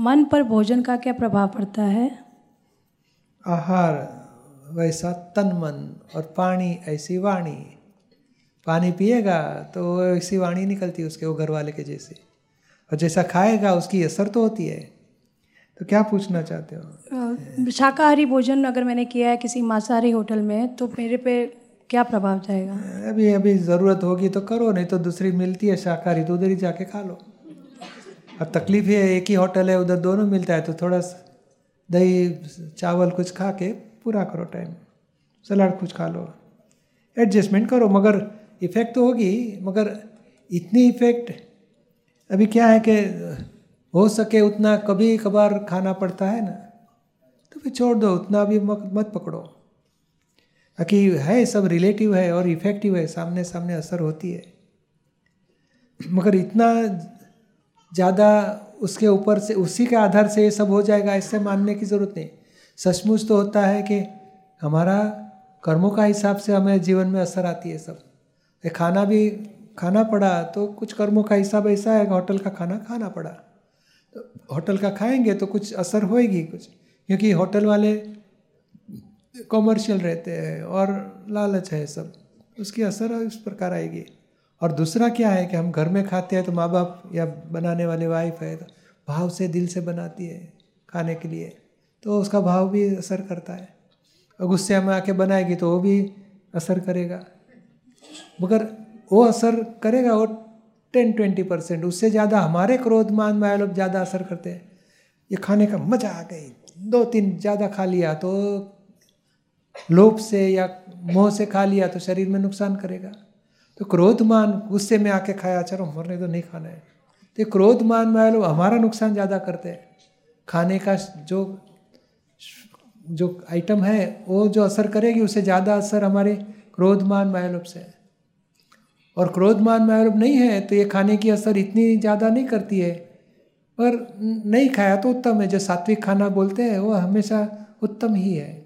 मन पर भोजन का क्या प्रभाव पड़ता है? आहार वैसा तन मन और पानी ऐसी वाणी। पानी पिएगा तो ऐसी वाणी निकलती है उसके वो घर वाले के जैसे। और जैसा खाएगा उसकी असर तो होती है। तो क्या पूछना चाहते हो? शाकाहारी भोजन अगर मैंने किया है किसी मांसाहारी होटल में तो मेरे पे क्या प्रभाव जाएगा? अभी अभी ज़रूरत होगी तो करो नहीं तो दूसरी मिलती है शाकाहारी तो उधर ही जाके खा लो। अब तकलीफ़ ये एक ही होटल है, उधर दोनों मिलता है तो थोड़ा सा दही, चावल कुछ खा के पूरा करो टाइम सलाड कुछ खा लो। एडजस्टमेंट करो, मगर इफ़ेक्ट तो होगी, मगर इतनी इफ़ेक्ट अभी क्या है कि हो सके उतना, कभी कभार खाना पड़ता है ना तो फिर छोड़ दो, उतना भी मत पकड़ो। बाकी है, सब रिलेटिव है और इफ़ेक्टिव है सामने सामने असर होती है। मगर इतना ज़्यादा उसके ऊपर से, उसी के आधार से ये सब हो जाएगा ऐसे मानने की ज़रूरत नहीं। सचमुच तो होता है कि हमारा कर्मों का हिसाब से हमें जीवन में असर आती है सब। ये खाना भी खाना पड़ा तो कुछ कर्मों का हिसाब ऐसा है होटल का खाना खाना पड़ा। तो होटल का खाएँगे तो कुछ असर होएगी कुछ, क्योंकि होटल वाले कॉमर्शियल रहते हैं और लालच है सब, उसकी असर इस प्रकार आएगी। और दूसरा क्या है कि हम घर में खाते हैं तो माँ बाप या बनाने वाले वाइफ है तो भाव से दिल से बनाती है खाने के लिए तो उसका भाव भी असर करता है। और गुस्से में आके बनाएगी तो वो भी असर करेगा। मगर वो असर करेगा वो टेन ट्वेंटी परसेंट उससे ज़्यादा हमारे क्रोध मान माया लोग ज़्यादा असर करते हैं। ये खाने का मज़ा आ गई दो तीन ज़्यादा खा लिया तो लोभ से या मोह से खा लिया तो शरीर में नुकसान करेगा। तो क्रोधमान गुस्से में आके खाया, चलो मरने तो नहीं खाना है। तो क्रोधमान में लोग हमारा नुकसान ज़्यादा करते हैं। खाने का जो जो आइटम है, वो जो असर करेगी उससे ज़्यादा असर हमारे क्रोधमान मायालोभ से है। और क्रोधमान मायालोभ नहीं है तो ये खाने की असर इतनी ज़्यादा नहीं करती है। पर नहीं खाया तो उत्तम है, जो सात्विक खाना बोलते हैं, वो हमेशा उत्तम ही है।